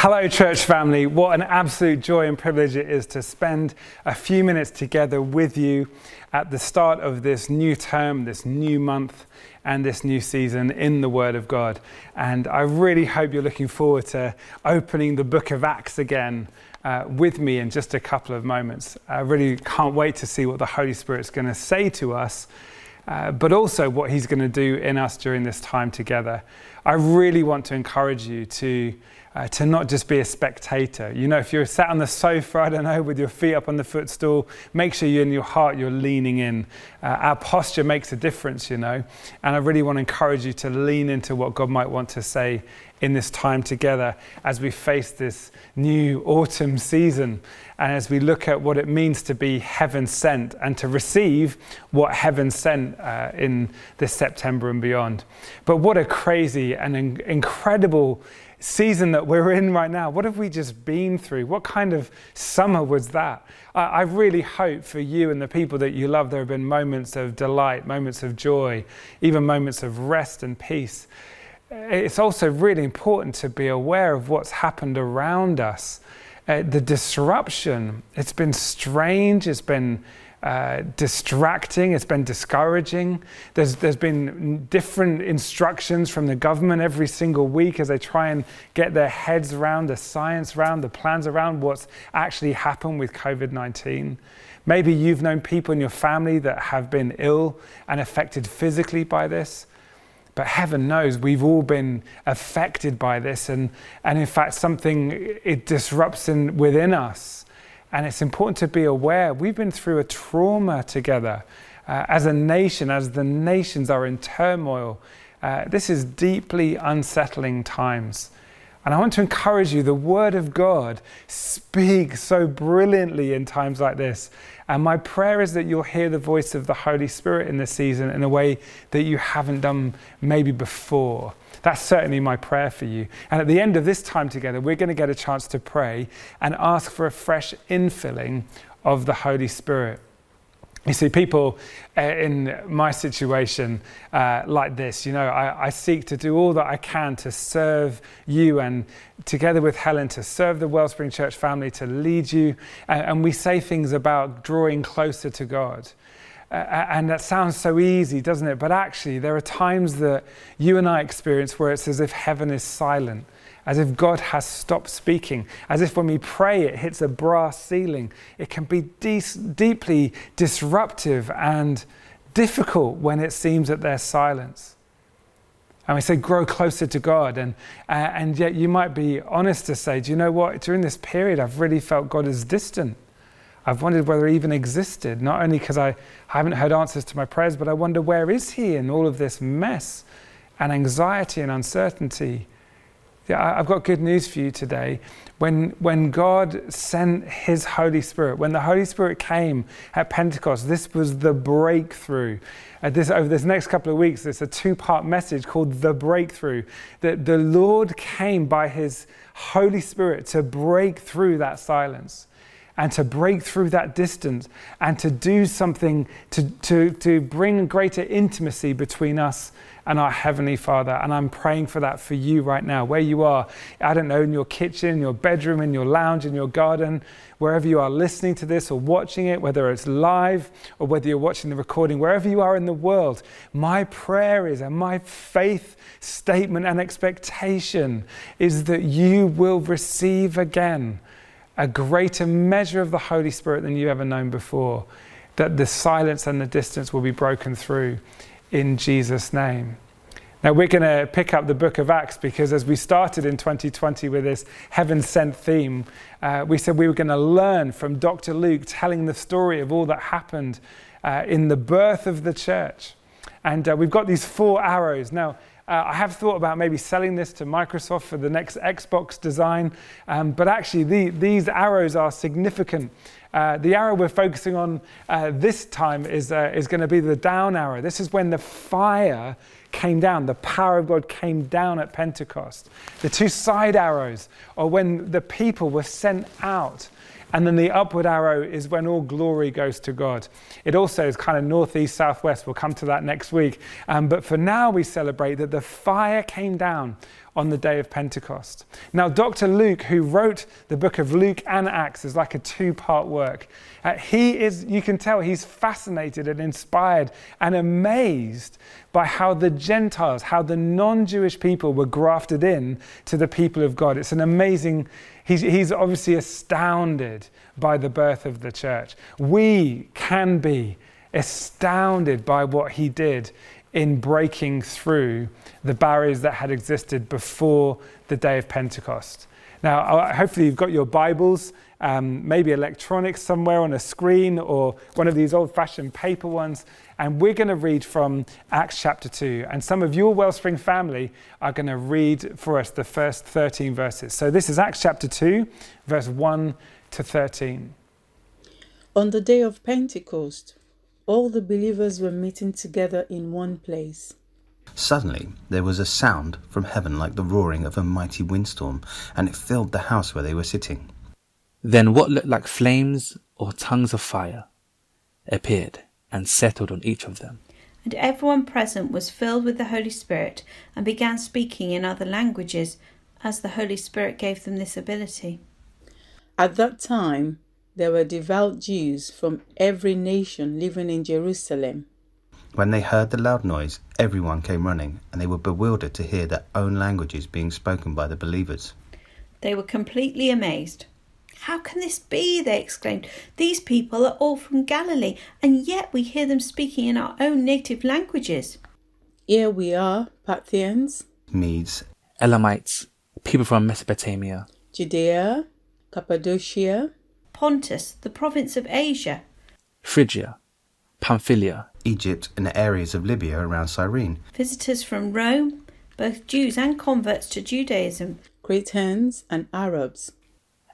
Hello, church family. What an absolute joy and privilege it is to spend a few minutes together with you at the start of this new term, this new month, and this new season in the Word of God. And I really hope you're looking forward to opening the book of Acts again uh, with me in just a couple of moments. I really can't wait to see what the Holy Spirit's going to say to us. Uh, but also what he's going to do in us during this time together. I really want to encourage you to uh, to not just be a spectator. You know, if you're sat on the sofa, I don't know, with your feet up on the footstool, make sure you in your heart you're leaning in. Uh, our posture makes a difference, you know. And I really want to encourage you to lean into what God might want to say in this time together as we face this new autumn season and as we look at what it means to be heaven sent and to receive what heaven sent uh, in this September and beyond. But what a crazy and in- incredible season that we're in right now. What have we just been through? What kind of summer was that? I, I really hope for you and the people that you love there have been moments of delight, moments of joy, even moments of rest and peace. It's also really important to be aware of what's happened around us. Uh, the disruption, it's been strange, it's been uh, distracting, it's been discouraging. There's, there's been different instructions from the government every single week as they try and get their heads around the science around, the plans around what's actually happened with COVID 19. Maybe you've known people in your family that have been ill and affected physically by this. But heaven knows we've all been affected by this, and, and in fact, something it disrupts in, within us and it's important to be aware we've been through a trauma together uh, as a nation, as the nations are in turmoil. Uh, this is deeply unsettling times. And I want to encourage you the Word of God speaks so brilliantly in times like this. And my prayer is that you'll hear the voice of the Holy Spirit in this season in a way that you haven't done maybe before. That's certainly my prayer for you. And at the end of this time together, we're going to get a chance to pray and ask for a fresh infilling of the Holy Spirit. You see, people uh, in my situation uh, like this, you know, I, I, seek to do all that I can to serve you and together with Helen to serve the Wellspring Church family, to lead you. And, and we say things about drawing closer to God. Uh, and that sounds so easy, doesn't it? But actually, there are times that you and I experience where it's as if heaven is silent, as if God has stopped speaking, as if when we pray, it hits a brass ceiling. It can be de- deeply disruptive and difficult when it seems that there's silence. And we say, grow closer to God. And, uh, and yet, you might be honest to say, do you know what? During this period, I've really felt God is distant. I've wondered whether he even existed, not only because I haven't heard answers to my prayers, but I wonder where is he in all of this mess and anxiety and uncertainty. Yeah, I've got good news for you today. When, when God sent His Holy Spirit, when the Holy Spirit came at Pentecost, this was the breakthrough. Uh, this, over this next couple of weeks, there's a two part message called The Breakthrough. That the Lord came by His Holy Spirit to break through that silence and to break through that distance and to do something to, to, to bring greater intimacy between us and our Heavenly Father. And I'm praying for that for you right now, where you are. I don't know, in your kitchen, your bedroom, in your lounge, in your garden, wherever you are listening to this or watching it, whether it's live or whether you're watching the recording, wherever you are in the world, my prayer is and my faith statement and expectation is that you will receive again a greater measure of the Holy Spirit than you've ever known before, that the silence and the distance will be broken through in Jesus' name. Now, we're going to pick up the book of Acts because as we started in 2020 with this heaven sent theme, uh, we said we were going to learn from Dr. Luke telling the story of all that happened uh, in the birth of the church. And uh, we've got these four arrows. Now, uh, I have thought about maybe selling this to Microsoft for the next Xbox design, um, but actually, the, these arrows are significant. Uh, the arrow we're focusing on uh, this time is, uh, is going to be the down arrow. This is when the fire came down, the power of God came down at Pentecost. The two side arrows are when the people were sent out and then the upward arrow is when all glory goes to God. It also is kind of northeast, southwest. We'll come to that next week. Um, but for now, we celebrate that the fire came down on the day of Pentecost. Now, Dr. Luke, who wrote the book of Luke and Acts, is like a two part work. Uh, he is, you can tell, he's fascinated and inspired and amazed by how the Gentiles, how the non Jewish people were grafted in to the people of God. It's an amazing, he's, he's obviously astounded by the birth of the church. We can be astounded by what he did in breaking through the barriers that had existed before the day of Pentecost. Now, hopefully, you've got your Bibles, um, maybe electronics somewhere on a screen or one of these old fashioned paper ones. And we're going to read from Acts chapter 2. And some of your Wellspring family are going to read for us the first 13 verses. So this is Acts chapter 2, verse 1 to 13. On the day of Pentecost, all the believers were meeting together in one place. Suddenly there was a sound from heaven like the roaring of a mighty windstorm, and it filled the house where they were sitting. Then what looked like flames or tongues of fire appeared and settled on each of them. And everyone present was filled with the Holy Spirit and began speaking in other languages as the Holy Spirit gave them this ability. At that time, there were devout Jews from every nation living in Jerusalem. When they heard the loud noise, everyone came running, and they were bewildered to hear their own languages being spoken by the believers. They were completely amazed. How can this be? They exclaimed. These people are all from Galilee, and yet we hear them speaking in our own native languages. Here we are, Parthians, Medes, Elamites, people from Mesopotamia, Judea, Cappadocia, Pontus, the province of Asia, Phrygia, Pamphylia, Egypt, and the areas of Libya around Cyrene, visitors from Rome, both Jews and converts to Judaism, Cretans, and Arabs.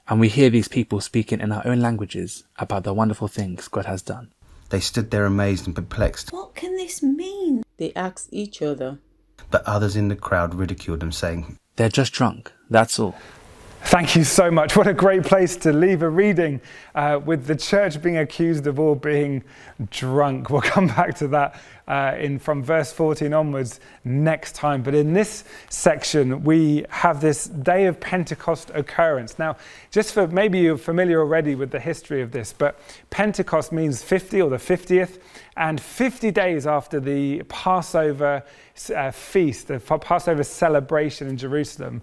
and we hear these people speaking in our own languages about the wonderful things God has done. They stood there amazed and perplexed, What can this mean? They asked each other, but others in the crowd ridiculed them, saying, They're just drunk, that's all. Thank you so much. What a great place to leave a reading uh, with the church being accused of all being drunk. We'll come back to that uh, in from verse 14 onwards next time. But in this section, we have this day of Pentecost occurrence. Now, just for maybe you're familiar already with the history of this, but Pentecost means 50 or the 50th, and 50 days after the Passover uh, feast, the Passover celebration in Jerusalem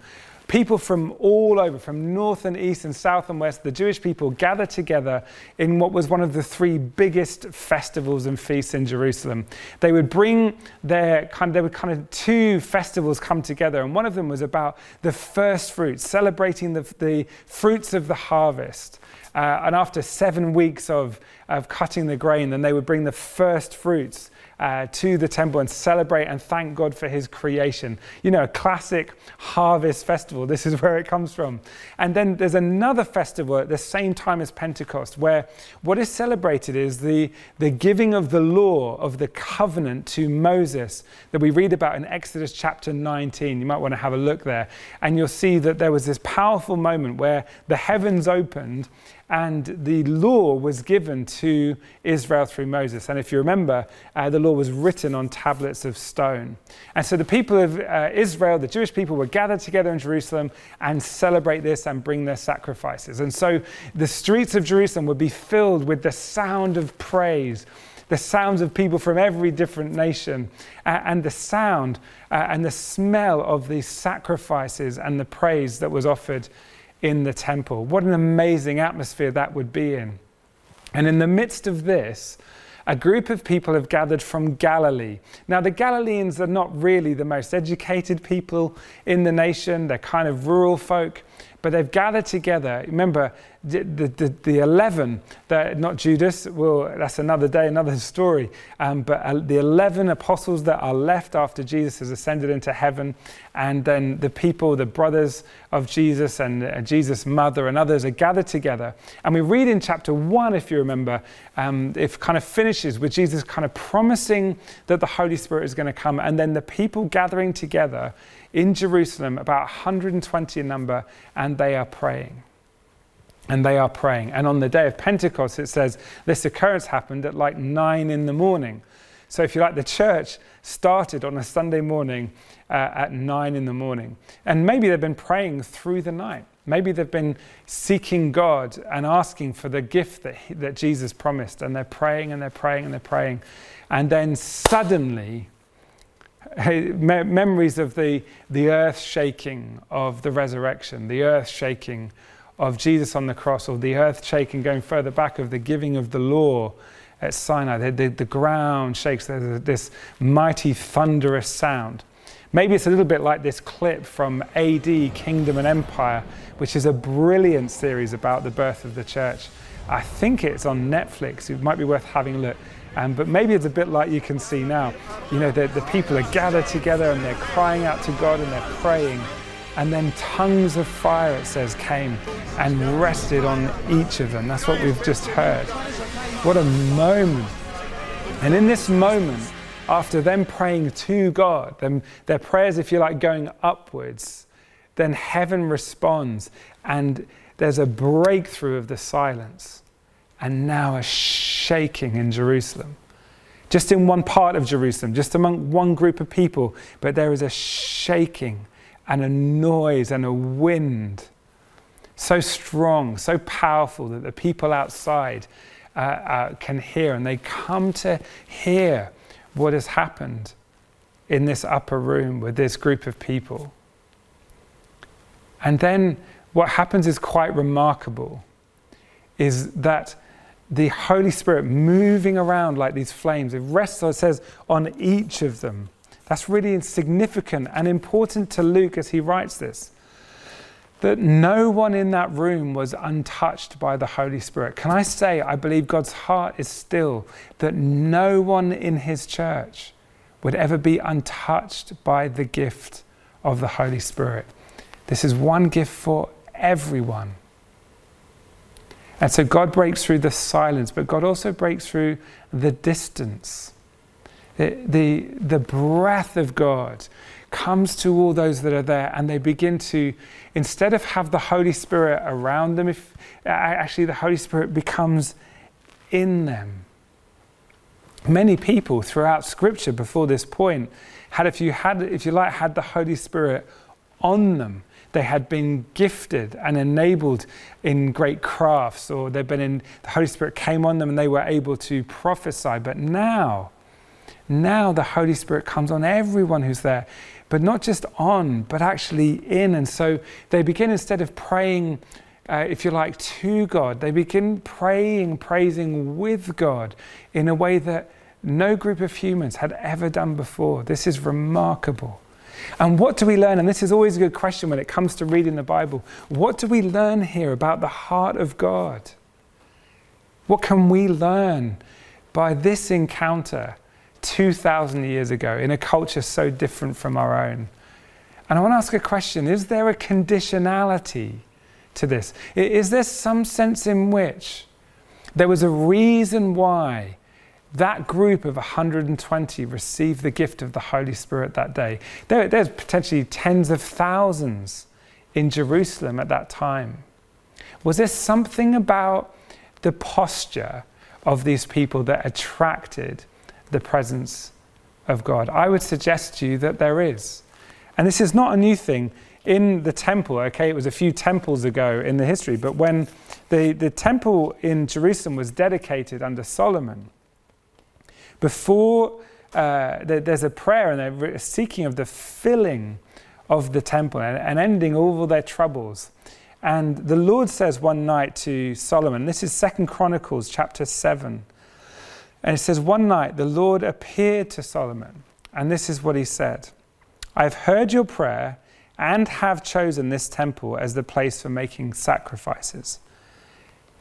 people from all over, from north and east and south and west, the Jewish people gathered together in what was one of the three biggest festivals and feasts in Jerusalem. They would bring their kind of, there were kind of two festivals come together, and one of them was about the first fruits, celebrating the, the fruits of the harvest. Uh, and after seven weeks of, of cutting the grain, then they would bring the first fruits uh, to the temple and celebrate and thank God for his creation. You know, a classic harvest festival. This is where it comes from. And then there's another festival at the same time as Pentecost where what is celebrated is the, the giving of the law, of the covenant to Moses that we read about in Exodus chapter 19. You might want to have a look there. And you'll see that there was this powerful moment where the heavens opened and the law was given to Israel through Moses. And if you remember, uh, the law was written on tablets of stone. And so the people of uh, Israel, the Jewish people, were gathered together in Jerusalem and celebrate this and bring their sacrifices. And so the streets of Jerusalem would be filled with the sound of praise. The sounds of people from every different nation, uh, and the sound uh, and the smell of these sacrifices and the praise that was offered in the temple. What an amazing atmosphere that would be in. And in the midst of this, a group of people have gathered from Galilee. Now, the Galileans are not really the most educated people in the nation, they're kind of rural folk but they've gathered together. Remember, the, the, the 11, the, not Judas, well, that's another day, another story, um, but uh, the 11 apostles that are left after Jesus has ascended into heaven, and then the people, the brothers of Jesus and uh, Jesus' mother and others are gathered together. And we read in chapter 1, if you remember, um, it kind of finishes with Jesus kind of promising that the Holy Spirit is going to come, and then the people gathering together in Jerusalem, about 120 in number, and they are praying. And they are praying. And on the day of Pentecost, it says this occurrence happened at like nine in the morning. So, if you like, the church started on a Sunday morning uh, at nine in the morning. And maybe they've been praying through the night. Maybe they've been seeking God and asking for the gift that, that Jesus promised. And they're praying and they're praying and they're praying. And then suddenly, me- memories of the, the earth shaking of the resurrection, the earth shaking of Jesus on the cross, or the earth shaking going further back of the giving of the law at Sinai. The, the, the ground shakes, there's this mighty thunderous sound. Maybe it's a little bit like this clip from AD, Kingdom and Empire, which is a brilliant series about the birth of the church. I think it's on Netflix. It might be worth having a look. Um, but maybe it's a bit like you can see now. You know, the, the people are gathered together and they're crying out to God and they're praying. And then tongues of fire, it says, came and rested on each of them. That's what we've just heard. What a moment. And in this moment, after them praying to God, them, their prayers, if you like, going upwards, then heaven responds and there's a breakthrough of the silence and now a shaking in Jerusalem. Just in one part of Jerusalem, just among one group of people, but there is a shaking and a noise and a wind so strong, so powerful that the people outside uh, uh, can hear and they come to hear what has happened in this upper room with this group of people. And then what happens is quite remarkable is that the Holy Spirit moving around like these flames, it rests, it says, on each of them. That's really significant and important to Luke as he writes this. That no one in that room was untouched by the Holy Spirit. Can I say, I believe God's heart is still that no one in his church would ever be untouched by the gift of the Holy Spirit. This is one gift for everyone. And so God breaks through the silence, but God also breaks through the distance. The, the, the breath of God comes to all those that are there, and they begin to, instead of have the Holy Spirit around them, if actually the Holy Spirit becomes in them. Many people throughout Scripture before this point had, if you had, if you like, had the Holy Spirit on them they had been gifted and enabled in great crafts, or they'd been in, the Holy Spirit came on them and they were able to prophesy. But now, now the Holy Spirit comes on everyone who's there, but not just on, but actually in. And so they begin, instead of praying, uh, if you like, to God, they begin praying, praising with God in a way that no group of humans had ever done before. This is remarkable. And what do we learn? And this is always a good question when it comes to reading the Bible. What do we learn here about the heart of God? What can we learn by this encounter 2,000 years ago in a culture so different from our own? And I want to ask a question Is there a conditionality to this? Is there some sense in which there was a reason why that group of 120 received the gift of the Holy Spirit that day. There, there's potentially tens of thousands in Jerusalem at that time. Was there something about the posture of these people that attracted the presence of God? I would suggest to you that there is. And this is not a new thing. In the temple, okay, it was a few temples ago in the history, but when the, the temple in Jerusalem was dedicated under Solomon, before uh, there's a prayer and they're seeking of the filling of the temple and, and ending all their troubles. And the Lord says one night to Solomon, this is Second Chronicles chapter 7. And it says, One night the Lord appeared to Solomon, and this is what he said I've heard your prayer and have chosen this temple as the place for making sacrifices.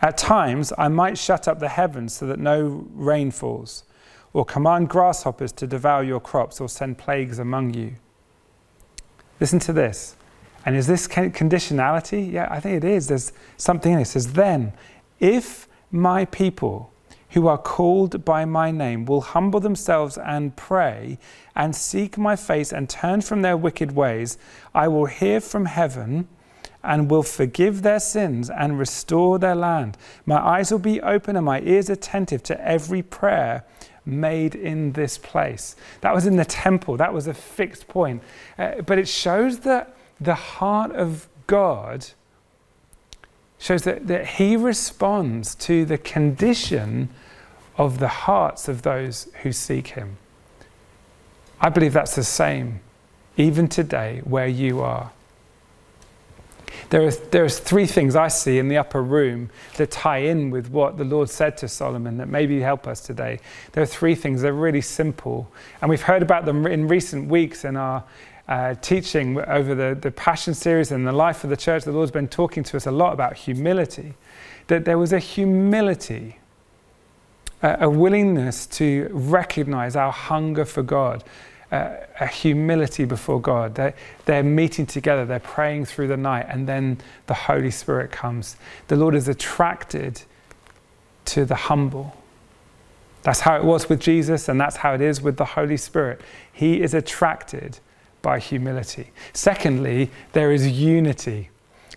At times I might shut up the heavens so that no rain falls or command grasshoppers to devour your crops, or send plagues among you. Listen to this. And is this conditionality? Yeah, I think it is. There's something in it. It says, Then, if my people who are called by my name will humble themselves and pray and seek my face and turn from their wicked ways, I will hear from heaven and will forgive their sins and restore their land. My eyes will be open and my ears attentive to every prayer made in this place. That was in the temple, that was a fixed point. Uh, but it shows that the heart of God shows that, that He responds to the condition of the hearts of those who seek Him. I believe that's the same even today where you are. There are, there's three things I see in the upper room that tie in with what the Lord said to Solomon that maybe help us today. There are three things, they're really simple. And we've heard about them in recent weeks in our uh, teaching over the, the Passion series and the life of the church. The Lord's been talking to us a lot about humility. That there was a humility, a, a willingness to recognize our hunger for God a, humility before God. They're, they're meeting together, they're praying through the night, and then the Holy Spirit comes. The Lord is attracted to the humble. That's how it was with Jesus, and that's how it is with the Holy Spirit. He is attracted by humility. Secondly, there is unity.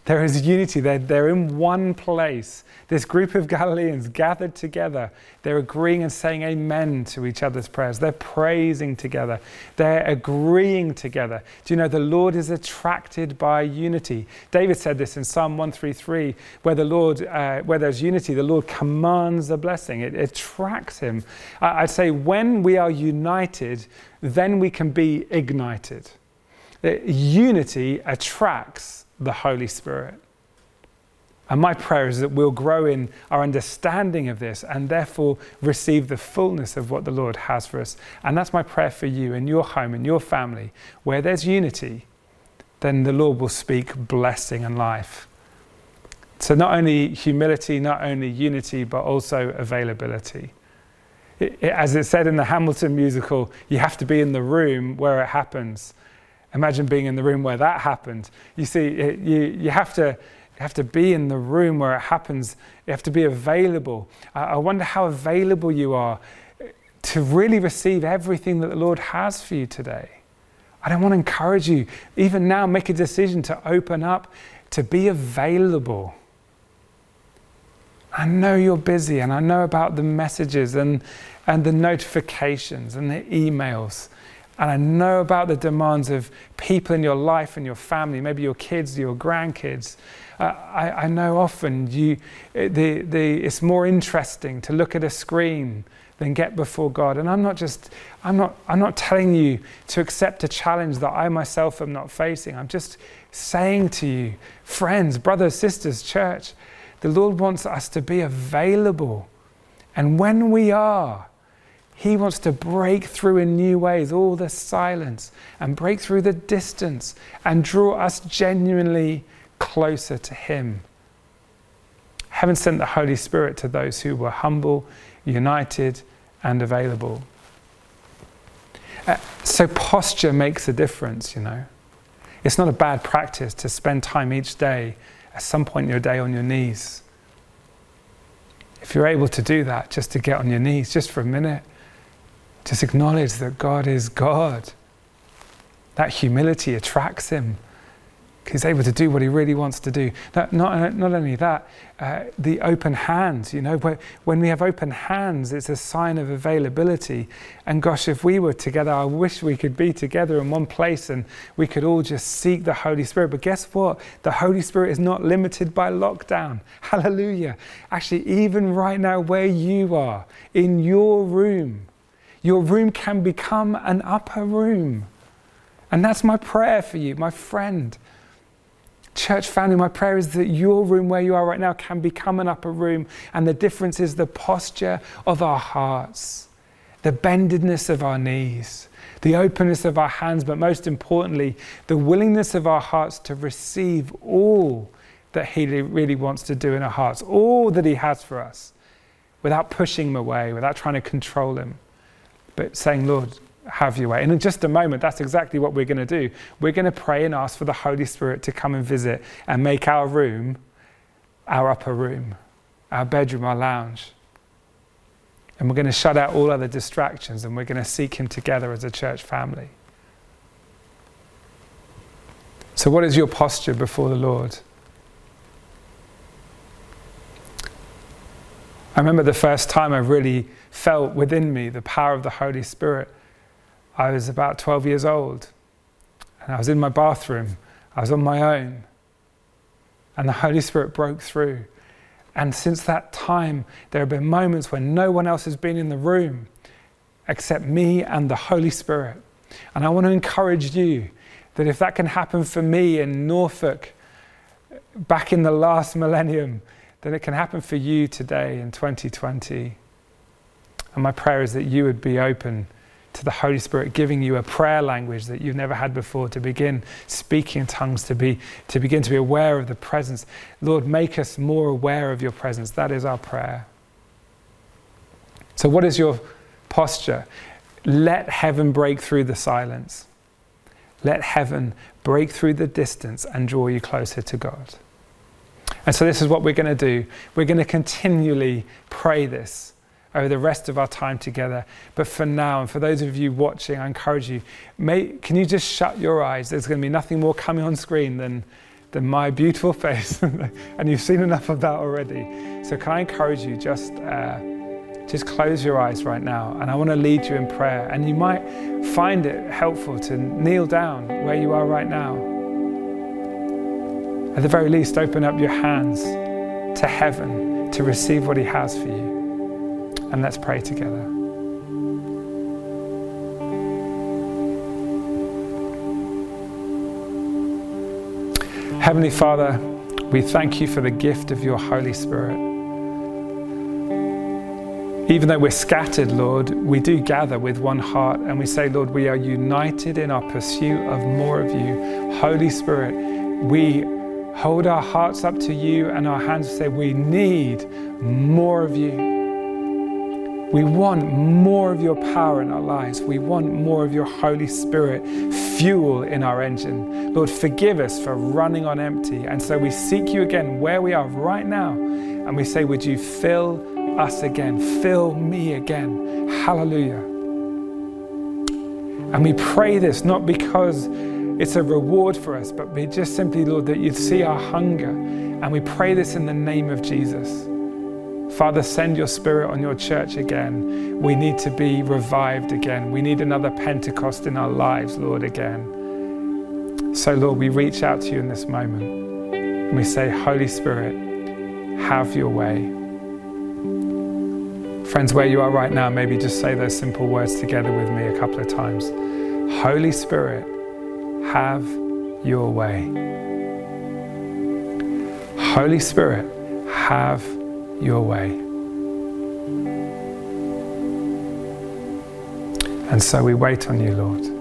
There is unity. They're, they're in one place. This group of Galileans gathered together. They're agreeing and saying amen to each other's prayers. They're praising together. They're agreeing together. Do you know the Lord is attracted by unity? David said this in Psalm 133 where the Lord, uh, where there's unity, the Lord commands a blessing. It, it attracts him. I'd say when we are united, then we can be ignited. Unity attracts the Holy Spirit. And my prayer is that we'll grow in our understanding of this and therefore receive the fullness of what the Lord has for us. And that's my prayer for you in your home, in your family, where there's unity, then the Lord will speak blessing and life. So, not only humility, not only unity, but also availability. It, it, as it said in the Hamilton musical, you have to be in the room where it happens. Imagine being in the room where that happened. You see, you, you, have to, you have to be in the room where it happens. You have to be available. I, wonder how available you are to really receive everything that the Lord has for you today. I don't want to encourage you, even now, make a decision to open up, to be available. I know you're busy and I know about the messages and, and the notifications and the emails. And I know about the demands of people in your life and your family, maybe your kids, your grandkids. Uh, I, I, know often you, the, the, it's more interesting to look at a screen than get before God. And I'm not just, I'm not, I'm not telling you to accept a challenge that I myself am not facing. I'm just saying to you, friends, brothers, sisters, church, the Lord wants us to be available. And when we are, he wants to break through in new ways all the silence and break through the distance and draw us genuinely closer to Him. Heaven sent the Holy Spirit to those who were humble, united, and available. Uh, so, posture makes a difference, you know. It's not a bad practice to spend time each day, at some point in your day, on your knees. If you're able to do that, just to get on your knees, just for a minute just acknowledge that God is God. That humility attracts him. He's able to do what he really wants to do. Not, not, not only that, uh, the open hands, you know, when we have open hands, it's a sign of availability. And gosh, if we were together, I wish we could be together in one place and we could all just seek the Holy Spirit. But guess what? The Holy Spirit is not limited by lockdown. Hallelujah. Actually, even right now, where you are, in your room, your room can become an upper room. And that's my prayer for you, my friend. Church family, my prayer is that your room where you are right now can become an upper room. And the difference is the posture of our hearts, the bendedness of our knees, the openness of our hands, but most importantly, the willingness of our hearts to receive all that He really wants to do in our hearts, all that He has for us, without pushing Him away, without trying to control Him but saying, Lord, have your way. And in just a moment, that's exactly what we're going to do. We're going to pray and ask for the Holy Spirit to come and visit and make our room our upper room, our bedroom, our lounge. And we're going to shut out all other distractions and we're going to seek Him together as a church family. So, what is your posture before the Lord? I remember the first time I really felt within me the power of the Holy Spirit. I was about 12 years old and I was in my bathroom. I was on my own. And the Holy Spirit broke through. And since that time, there have been moments when no one else has been in the room except me and the Holy Spirit. And I want to encourage you that if that can happen for me in Norfolk back in the last millennium, then it can happen for you today in 2020. And my prayer is that you would be open to the Holy Spirit giving you a prayer language that you've never had before to begin speaking in tongues, to, be, to begin to be aware of the presence. Lord, make us more aware of your presence. That is our prayer. So, what is your posture? Let heaven break through the silence. Let heaven break through the distance and draw you closer to God. And so, this is what we're going to do. We're going to continually pray this over the rest of our time together. But for now, and for those of you watching, I encourage you, may, can you just shut your eyes? There's going to be nothing more coming on screen than, than my beautiful face. and you've seen enough of that already. So, can I encourage you just. Uh, just close your eyes right now, and I want to lead you in prayer. And you might find it helpful to kneel down where you are right now. At the very least, open up your hands to heaven to receive what He has for you. And let's pray together. Heavenly Father, we thank you for the gift of your Holy Spirit. Even though we're scattered, Lord, we do gather with one heart and we say, Lord, we are united in our pursuit of more of you. Holy Spirit, we hold our hearts up to you and our hands say, We need more of you. We want more of your power in our lives. We want more of your Holy Spirit fuel in our engine. Lord, forgive us for running on empty. And so we seek you again where we are right now. And we say, Would you fill us again? Fill me again. Hallelujah. And we pray this not because it's a reward for us, but we just simply, Lord, that you'd see our hunger. And we pray this in the name of Jesus. Father, send your spirit on your church again. We need to be revived again. We need another Pentecost in our lives, Lord, again. So, Lord, we reach out to you in this moment and we say, Holy Spirit, have your way. Friends, where you are right now, maybe just say those simple words together with me a couple of times. Holy Spirit, have your way. Holy Spirit, have your way. And so we wait on you, Lord.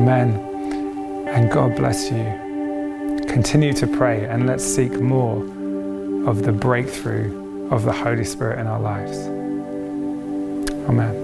Amen. And God bless you continue to pray and let's seek more of the breakthrough of the Holy Spirit in our lives. Amen.